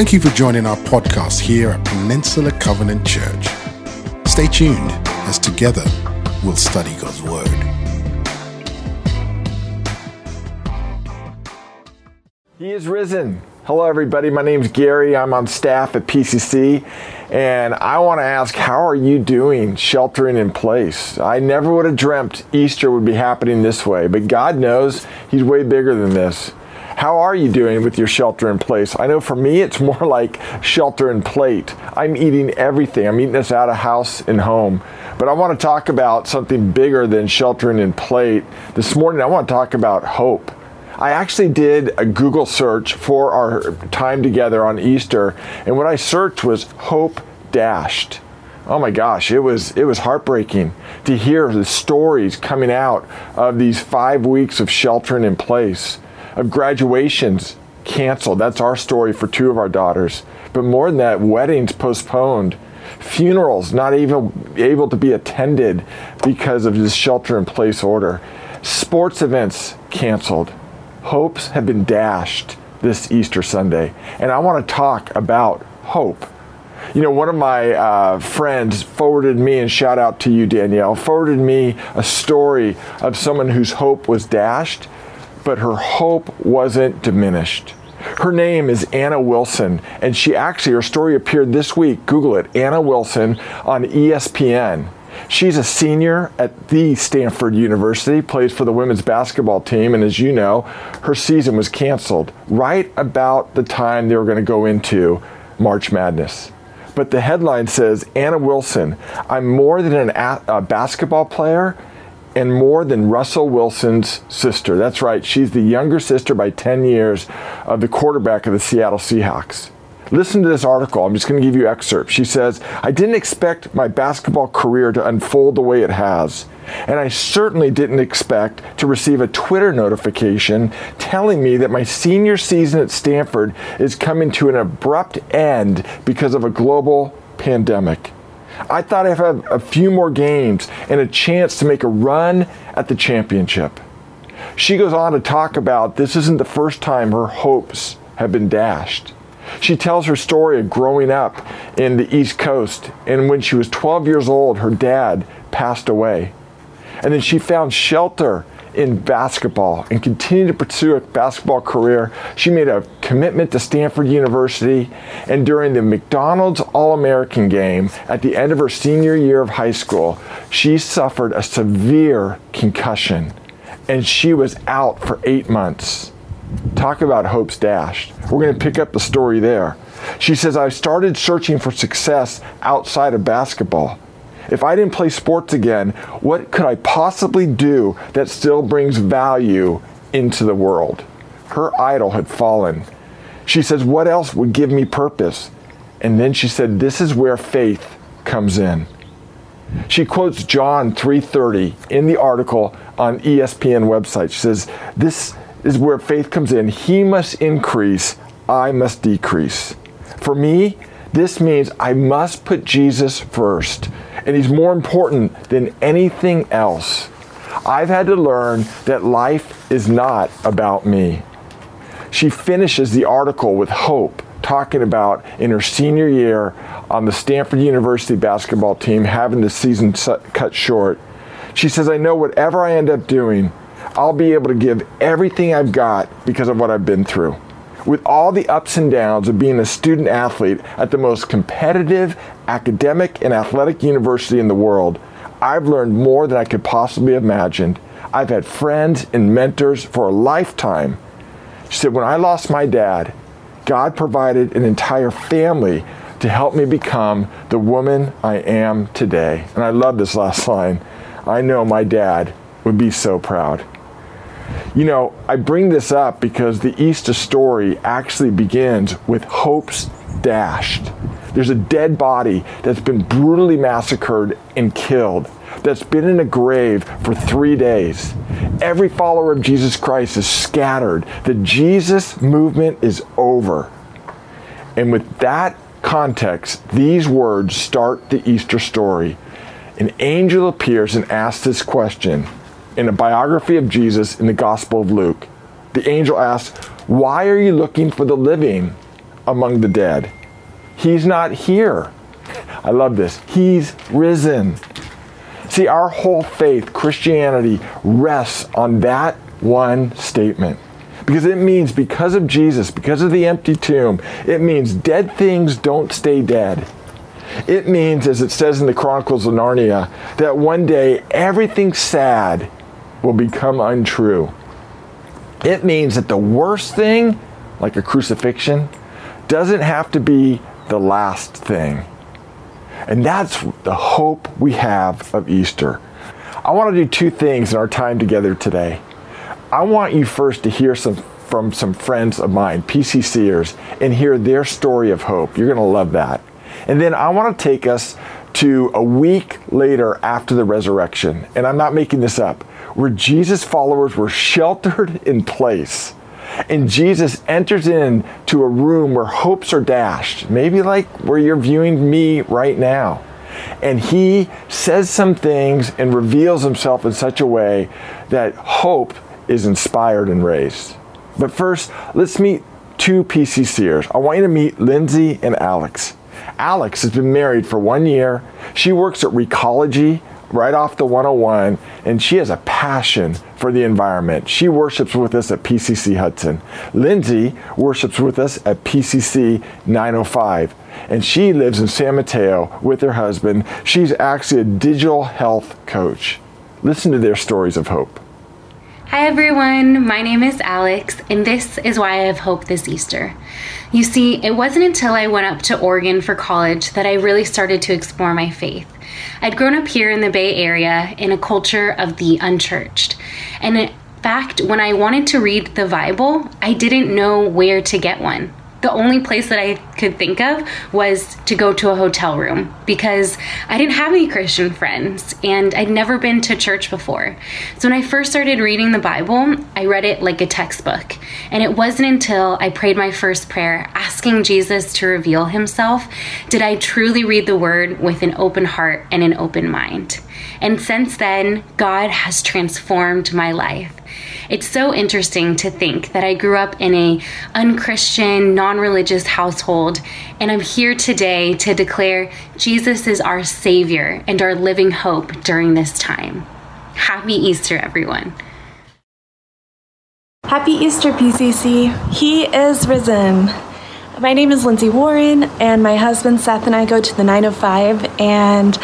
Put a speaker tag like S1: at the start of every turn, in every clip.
S1: Thank you for joining our podcast here at Peninsula Covenant Church. Stay tuned as together we'll study God's Word.
S2: He is risen. Hello, everybody. My name is Gary. I'm on staff at PCC, and I want to ask, how are you doing sheltering in place? I never would have dreamt Easter would be happening this way, but God knows He's way bigger than this. How are you doing with your shelter in place? I know for me, it's more like shelter in plate. I'm eating everything. I'm eating this out of house and home. But I want to talk about something bigger than sheltering in plate. This morning, I want to talk about hope. I actually did a Google search for our time together on Easter, and what I searched was hope dashed. Oh my gosh, it was it was heartbreaking to hear the stories coming out of these 5 weeks of sheltering in place of graduations canceled. That's our story for two of our daughters. But more than that, weddings postponed, funerals not even able to be attended because of this shelter in place order, sports events canceled, hopes have been dashed this Easter Sunday. And I want to talk about hope. You know, one of my uh, friends forwarded me, and shout out to you, Danielle, forwarded me a story of someone whose hope was dashed but her hope wasn't diminished. Her name is Anna Wilson, and she actually, her story appeared this week. Google it, Anna Wilson on ESPN. She's a senior at the Stanford University, plays for the women's basketball team, and as you know, her season was canceled right about the time they were going to go into March Madness. But the headline says Anna Wilson, I'm more than an a, a basketball player, and more than Russell Wilson's sister. That's right, she's the younger sister by 10 years of the quarterback of the Seattle Seahawks. Listen to this article. I'm just going to give you excerpts. She says, I didn't expect my basketball career to unfold the way it has. And I certainly didn't expect to receive a Twitter notification telling me that my senior season at Stanford is coming to an abrupt end because of a global pandemic. I thought I'd have a few more games and a chance to make a run at the championship. She goes on to talk about this isn't the first time her hopes have been dashed. She tells her story of growing up in the East Coast, and when she was 12 years old, her dad passed away. And then she found shelter in basketball and continued to pursue a basketball career. She made a commitment to Stanford University, and during the McDonald's All American game at the end of her senior year of high school, she suffered a severe concussion and she was out for eight months. Talk about hopes dashed. We're going to pick up the story there. She says, I started searching for success outside of basketball. If I didn't play sports again, what could I possibly do that still brings value into the world? Her idol had fallen. She says, What else would give me purpose? And then she said, This is where faith comes in. She quotes John 3:30 in the article on ESPN website. She says, "This is where faith comes in. He must increase, I must decrease." For me, this means I must put Jesus first, and He's more important than anything else. I've had to learn that life is not about me. She finishes the article with hope, talking about in her senior year on the Stanford University basketball team having the season cut short. She says, I know whatever I end up doing, I'll be able to give everything I've got because of what I've been through with all the ups and downs of being a student athlete at the most competitive academic and athletic university in the world, I've learned more than I could possibly have imagined. I've had friends and mentors for a lifetime. She said, When I lost my dad, God provided an entire family to help me become the woman I am today. And I love this last line. I know my dad would be so proud. You know, I bring this up because the Easter story actually begins with hopes dashed. There's a dead body that's been brutally massacred and killed, that's been in a grave for three days. Every follower of Jesus Christ is scattered. The Jesus movement is over. And with that context, these words start the Easter story. An angel appears and asks this question in a biography of Jesus in the Gospel of Luke. The angel asks, Why are you looking for the living among the dead. He's not here. I love this. He's risen. See, our whole faith, Christianity, rests on that one statement. Because it means, because of Jesus, because of the empty tomb, it means dead things don't stay dead. It means, as it says in the Chronicles of Narnia, that one day everything sad will become untrue. It means that the worst thing, like a crucifixion, doesn't have to be the last thing. And that's the hope we have of Easter. I want to do two things in our time together today. I want you first to hear some from some friends of mine, PCCers, and hear their story of hope. You're going to love that. And then I want to take us to a week later after the resurrection, and I'm not making this up, where Jesus' followers were sheltered in place. And Jesus enters into a room where hopes are dashed, maybe like where you're viewing me right now. And he says some things and reveals himself in such a way that hope is inspired and raised. But first, let's meet two PCCers. I want you to meet Lindsay and Alex. Alex has been married for one year. She works at Recology right off the 101, and she has a passion for the environment. She worships with us at PCC Hudson. Lindsay worships with us at PCC 905, and she lives in San Mateo with her husband. She's actually a digital health coach. Listen to their stories of hope.
S3: Hi everyone, my name is Alex, and this is why I have hope this Easter. You see, it wasn't until I went up to Oregon for college that I really started to explore my faith. I'd grown up here in the Bay Area in a culture of the unchurched. And in fact, when I wanted to read the Bible, I didn't know where to get one the only place that I could think of was to go to a hotel room because I didn't have any Christian friends and I'd never been to church before. So when I first started reading the Bible, I read it like a textbook. And it wasn't until I prayed my first prayer asking Jesus to reveal himself did I truly read the word with an open heart and an open mind. And since then, God has transformed my life. It's so interesting to think that I grew up in a unchristian, non-religious household and I'm here today to declare Jesus is our savior and our living hope during this time. Happy Easter everyone.
S4: Happy Easter PCC. He is risen. My name is Lindsay Warren, and my husband Seth and I go to the 905. And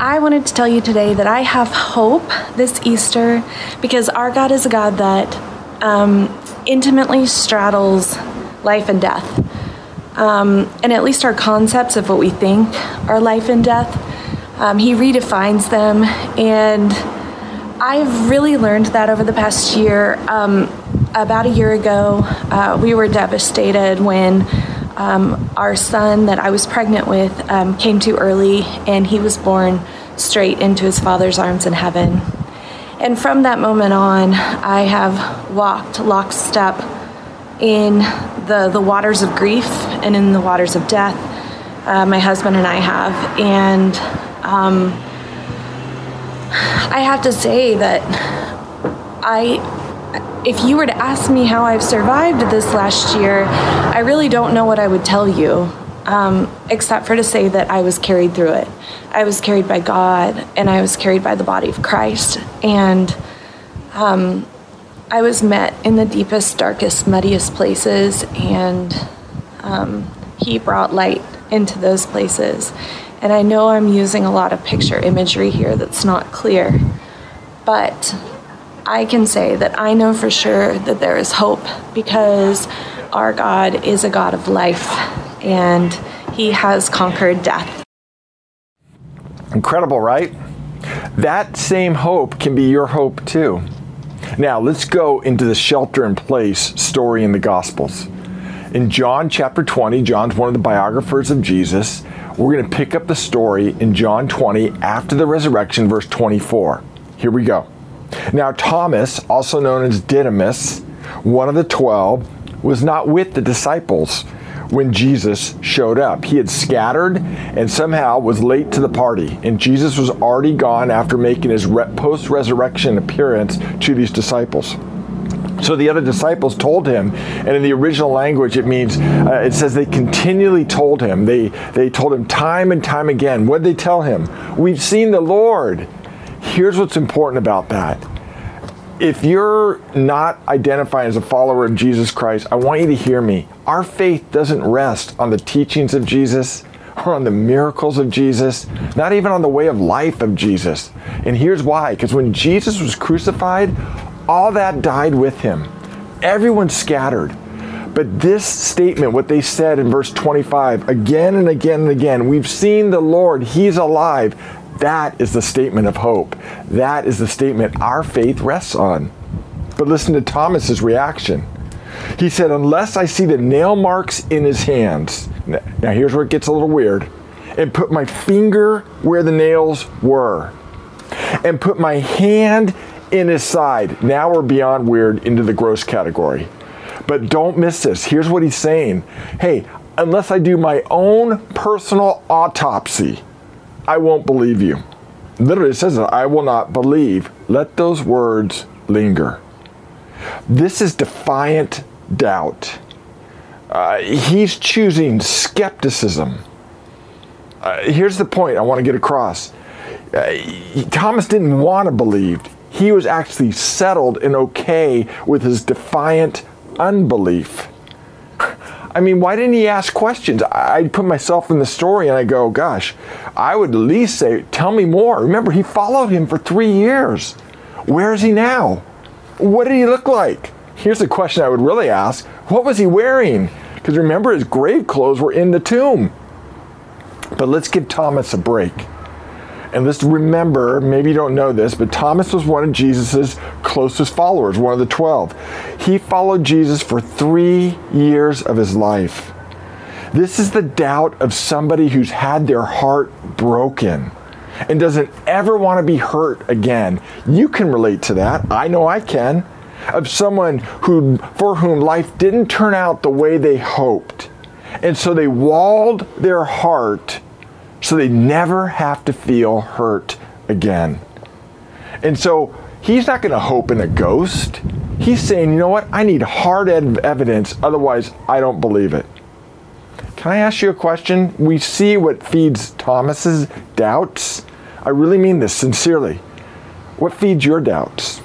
S4: I wanted to tell you today that I have hope this Easter because our God is a God that um, intimately straddles life and death. Um, and at least our concepts of what we think are life and death, um, He redefines them. And I've really learned that over the past year. Um, about a year ago, uh, we were devastated when um, our son that I was pregnant with um, came too early, and he was born straight into his father's arms in heaven. And from that moment on, I have walked lockstep in the, the waters of grief and in the waters of death. Uh, my husband and I have. And um, I have to say that I if you were to ask me how I've survived this last year, I really don't know what I would tell you, um, except for to say that I was carried through it. I was carried by God, and I was carried by the body of Christ, and um, I was met in the deepest, darkest, muddiest places, and um, He brought light into those places. And I know I'm using a lot of picture imagery here that's not clear, but I can say that I know for sure that there is hope because our God is a God of life and he has conquered death.
S2: Incredible, right? That same hope can be your hope too. Now, let's go into the shelter in place story in the Gospels. In John chapter 20, John's one of the biographers of Jesus. We're going to pick up the story in John 20 after the resurrection, verse 24. Here we go. Now, Thomas, also known as Didymus, one of the twelve, was not with the disciples when Jesus showed up. He had scattered and somehow was late to the party, and Jesus was already gone after making his post resurrection appearance to these disciples. So the other disciples told him, and in the original language, it means uh, it says they continually told him. They they told him time and time again. What did they tell him? We've seen the Lord. Here's what's important about that. If you're not identifying as a follower of Jesus Christ, I want you to hear me. Our faith doesn't rest on the teachings of Jesus or on the miracles of Jesus, not even on the way of life of Jesus. And here's why because when Jesus was crucified, all that died with him. Everyone scattered. But this statement, what they said in verse 25, again and again and again, we've seen the Lord, He's alive. That is the statement of hope. That is the statement our faith rests on. But listen to Thomas's reaction. He said, Unless I see the nail marks in his hands, now here's where it gets a little weird, and put my finger where the nails were, and put my hand in his side. Now we're beyond weird into the gross category. But don't miss this. Here's what he's saying Hey, unless I do my own personal autopsy, I won't believe you. Literally, it says, I will not believe. Let those words linger. This is defiant doubt. Uh, he's choosing skepticism. Uh, here's the point I want to get across. Uh, Thomas didn't want to believe. He was actually settled and okay with his defiant unbelief. I mean, why didn't he ask questions? I'd put myself in the story and I go, gosh, I would at least say, tell me more. Remember, he followed him for three years. Where is he now? What did he look like? Here's a question I would really ask What was he wearing? Because remember, his grave clothes were in the tomb. But let's give Thomas a break. And let's remember, maybe you don't know this, but Thomas was one of Jesus' closest followers, one of the 12. He followed Jesus for three years of his life. This is the doubt of somebody who's had their heart broken and doesn't ever want to be hurt again. You can relate to that. I know I can. Of someone who for whom life didn't turn out the way they hoped. And so they walled their heart so they never have to feel hurt again. And so he's not going to hope in a ghost. He's saying, you know what? I need hard evidence, otherwise, I don't believe it. Can I ask you a question? We see what feeds Thomas's doubts. I really mean this sincerely. What feeds your doubts?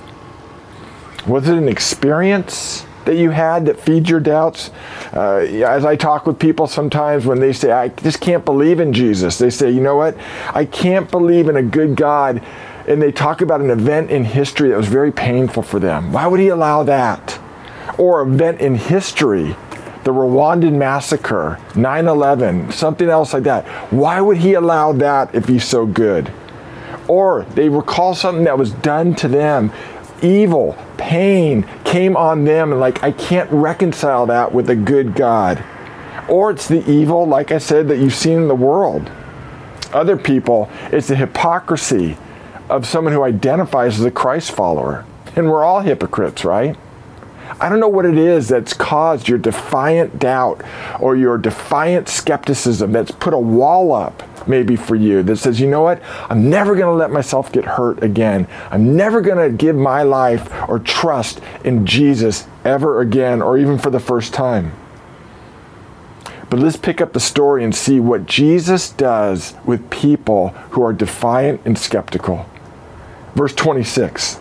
S2: Was it an experience? That you had that feeds your doubts. Uh, as I talk with people sometimes when they say, I just can't believe in Jesus, they say, you know what? I can't believe in a good God. And they talk about an event in history that was very painful for them. Why would he allow that? Or event in history the Rwandan massacre, 9 11, something else like that. Why would he allow that if he's so good? Or they recall something that was done to them evil, pain came on them, and like, I can't reconcile that with a good God. Or it's the evil, like I said, that you've seen in the world. Other people, it's the hypocrisy of someone who identifies as a Christ follower. And we're all hypocrites, right? I don't know what it is that's caused your defiant doubt or your defiant skepticism that's put a wall up maybe for you that says, you know what? I'm never going to let myself get hurt again. I'm never going to give my life or trust in Jesus ever again or even for the first time. But let's pick up the story and see what Jesus does with people who are defiant and skeptical. Verse 26.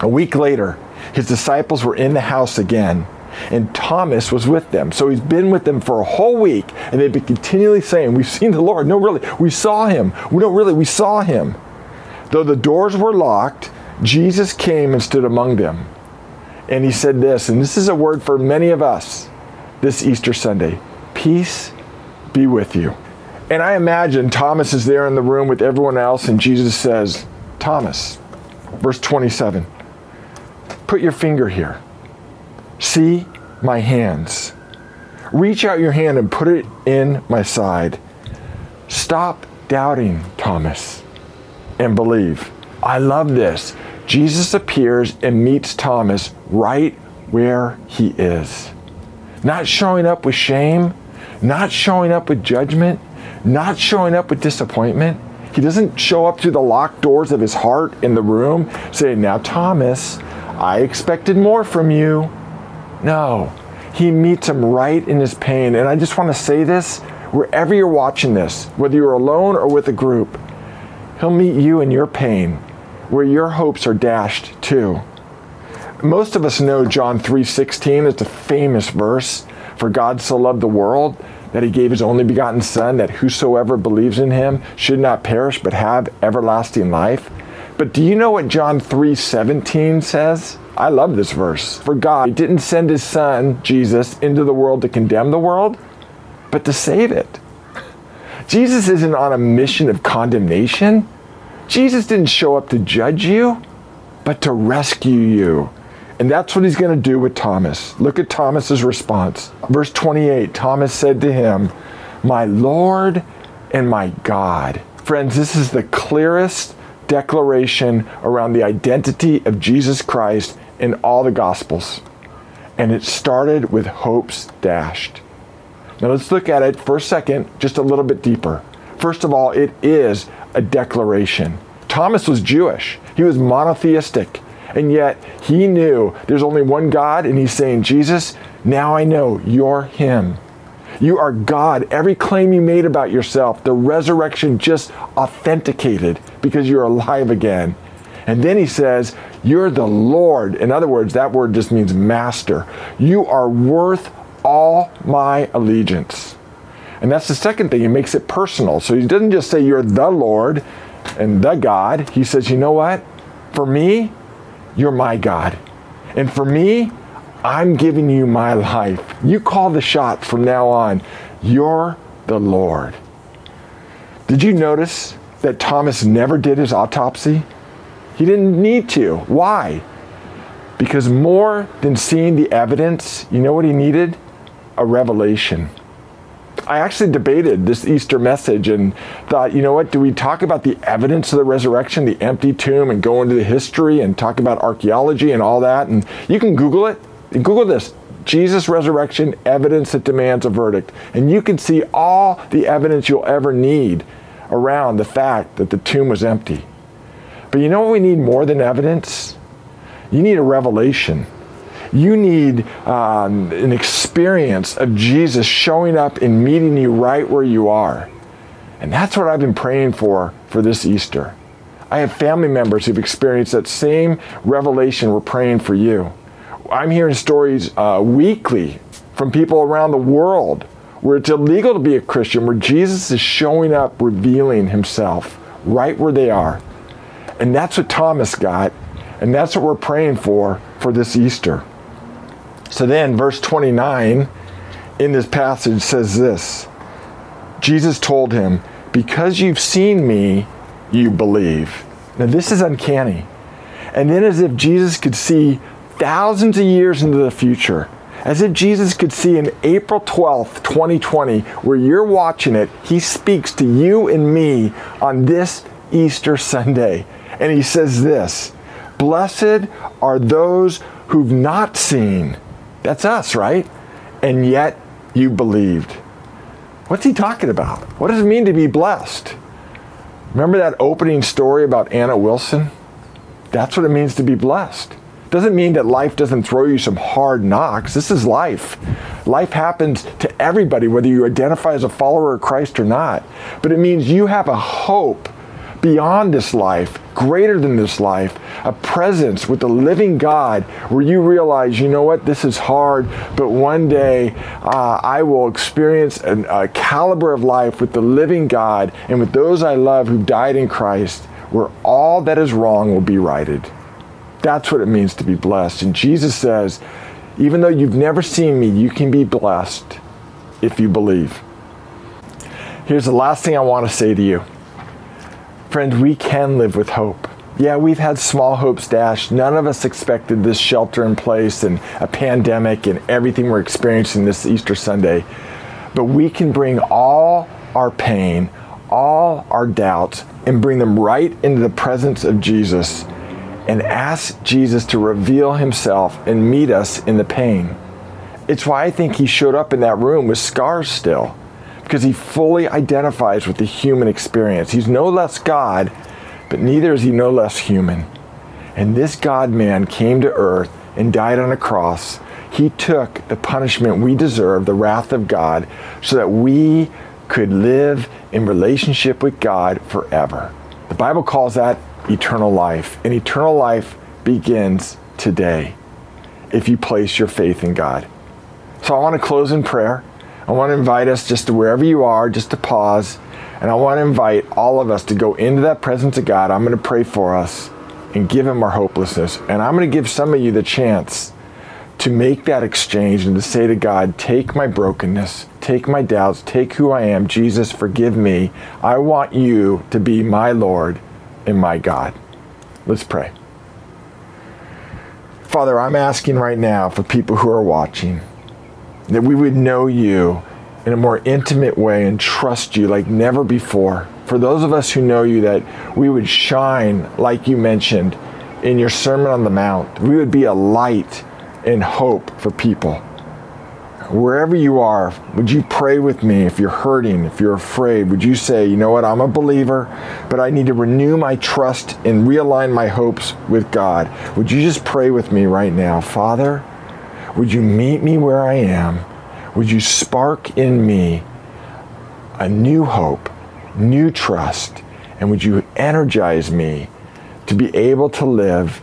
S2: A week later, his disciples were in the house again and Thomas was with them. So he's been with them for a whole week, and they've been continually saying, We've seen the Lord. No, really, we saw him. No, not really, we saw him. Though the doors were locked, Jesus came and stood among them. And he said this, and this is a word for many of us this Easter Sunday Peace be with you. And I imagine Thomas is there in the room with everyone else, and Jesus says, Thomas, verse 27, put your finger here See my hands. Reach out your hand and put it in my side. Stop doubting, Thomas, and believe. I love this. Jesus appears and meets Thomas right where he is. Not showing up with shame, not showing up with judgment, not showing up with disappointment. He doesn't show up through the locked doors of his heart in the room saying, Now, Thomas, I expected more from you. No, he meets him right in his pain. And I just want to say this wherever you're watching this, whether you're alone or with a group, he'll meet you in your pain, where your hopes are dashed too. Most of us know John 3:16. It's a famous verse. For God so loved the world that he gave his only begotten son that whosoever believes in him should not perish but have everlasting life. But do you know what John 3:17 says? I love this verse. For God didn't send his son, Jesus, into the world to condemn the world, but to save it. Jesus isn't on a mission of condemnation. Jesus didn't show up to judge you, but to rescue you. And that's what he's going to do with Thomas. Look at Thomas's response. Verse 28 Thomas said to him, My Lord and my God. Friends, this is the clearest declaration around the identity of Jesus Christ in all the Gospels. And it started with hopes dashed. Now let's look at it for a second, just a little bit deeper. First of all, it is a declaration. Thomas was Jewish, he was monotheistic, and yet he knew there's only one God, and he's saying, Jesus, now I know you're him. You are God. Every claim you made about yourself, the resurrection just authenticated because you're alive again. And then he says, You're the Lord. In other words, that word just means master. You are worth all my allegiance. And that's the second thing. He makes it personal. So he doesn't just say, You're the Lord and the God. He says, You know what? For me, you're my God. And for me, I'm giving you my life. You call the shot from now on. You're the Lord. Did you notice that Thomas never did his autopsy? He didn't need to. Why? Because more than seeing the evidence, you know what he needed? A revelation. I actually debated this Easter message and thought, you know what, do we talk about the evidence of the resurrection, the empty tomb, and go into the history and talk about archaeology and all that? And you can Google it. Google this Jesus resurrection evidence that demands a verdict. And you can see all the evidence you'll ever need around the fact that the tomb was empty. But you know what we need more than evidence? You need a revelation. You need um, an experience of Jesus showing up and meeting you right where you are. And that's what I've been praying for for this Easter. I have family members who've experienced that same revelation we're praying for you. I'm hearing stories uh, weekly from people around the world where it's illegal to be a Christian, where Jesus is showing up, revealing himself right where they are. And that's what Thomas got, and that's what we're praying for for this Easter. So then, verse 29 in this passage says this Jesus told him, Because you've seen me, you believe. Now, this is uncanny. And then, as if Jesus could see thousands of years into the future, as if Jesus could see in April 12th, 2020, where you're watching it, he speaks to you and me on this Easter Sunday. And he says this Blessed are those who've not seen that's us, right? And yet you believed. What's he talking about? What does it mean to be blessed? Remember that opening story about Anna Wilson? That's what it means to be blessed. Doesn't mean that life doesn't throw you some hard knocks. This is life. Life happens to everybody, whether you identify as a follower of Christ or not. But it means you have a hope beyond this life, greater than this life, a presence with the living God where you realize, you know what, this is hard, but one day uh, I will experience an, a caliber of life with the living God and with those I love who died in Christ, where all that is wrong will be righted. That's what it means to be blessed. And Jesus says, even though you've never seen me, you can be blessed if you believe. Here's the last thing I want to say to you. Friends, we can live with hope. Yeah, we've had small hopes dashed. None of us expected this shelter in place and a pandemic and everything we're experiencing this Easter Sunday. But we can bring all our pain, all our doubts, and bring them right into the presence of Jesus and ask Jesus to reveal himself and meet us in the pain. It's why I think he showed up in that room with scars still because he fully identifies with the human experience. He's no less God, but neither is he no less human. and this God man came to earth and died on a cross. He took the punishment we deserve, the wrath of God, so that we could live in relationship with God forever. The Bible calls that eternal life, and eternal life begins today if you place your faith in God. So I want to close in prayer. I want to invite us just to wherever you are, just to pause. And I want to invite all of us to go into that presence of God. I'm going to pray for us and give Him our hopelessness. And I'm going to give some of you the chance to make that exchange and to say to God, Take my brokenness, take my doubts, take who I am. Jesus, forgive me. I want you to be my Lord and my God. Let's pray. Father, I'm asking right now for people who are watching that we would know you in a more intimate way and trust you like never before. For those of us who know you, that we would shine, like you mentioned in your Sermon on the Mount. We would be a light and hope for people wherever you are, would you pray with me if you're hurting, if you're afraid? Would you say, you know what, I'm a believer, but I need to renew my trust and realign my hopes with God? Would you just pray with me right now? Father, would you meet me where I am? Would you spark in me a new hope, new trust, and would you energize me to be able to live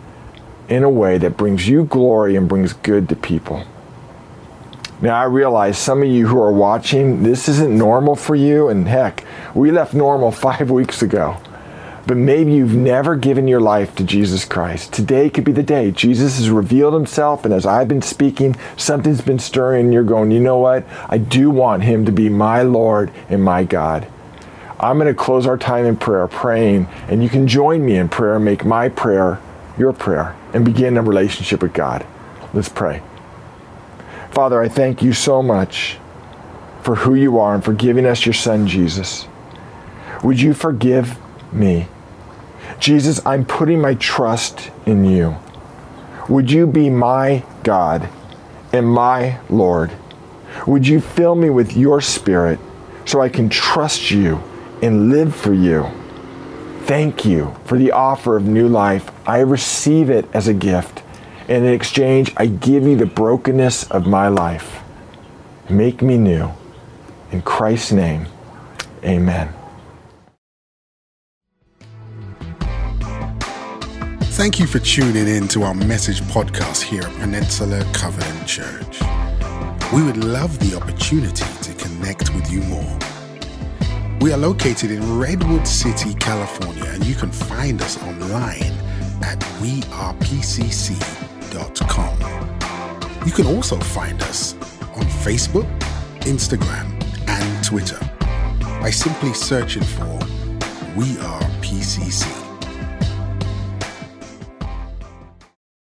S2: in a way that brings you glory and brings good to people? Now, I realize some of you who are watching, this isn't normal for you, and heck, we left normal five weeks ago. But maybe you've never given your life to Jesus Christ. Today could be the day. Jesus has revealed himself, and as I've been speaking, something's been stirring, and you're going, you know what? I do want him to be my Lord and my God. I'm going to close our time in prayer, praying, and you can join me in prayer make my prayer your prayer and begin a relationship with God. Let's pray. Father, I thank you so much for who you are and for giving us your son, Jesus. Would you forgive me? Jesus, I'm putting my trust in you. Would you be my God and my Lord? Would you fill me with your spirit so I can trust you and live for you? Thank you for the offer of new life. I receive it as a gift. And in exchange, I give you the brokenness of my life. Make me new. In Christ's name, amen.
S1: Thank you for tuning in to our message podcast here at Peninsula Covenant Church. We would love the opportunity to connect with you more. We are located in Redwood City, California, and you can find us online at wearepcc.com you can also find us on Facebook, Instagram, and Twitter by simply searching for We Are PCC.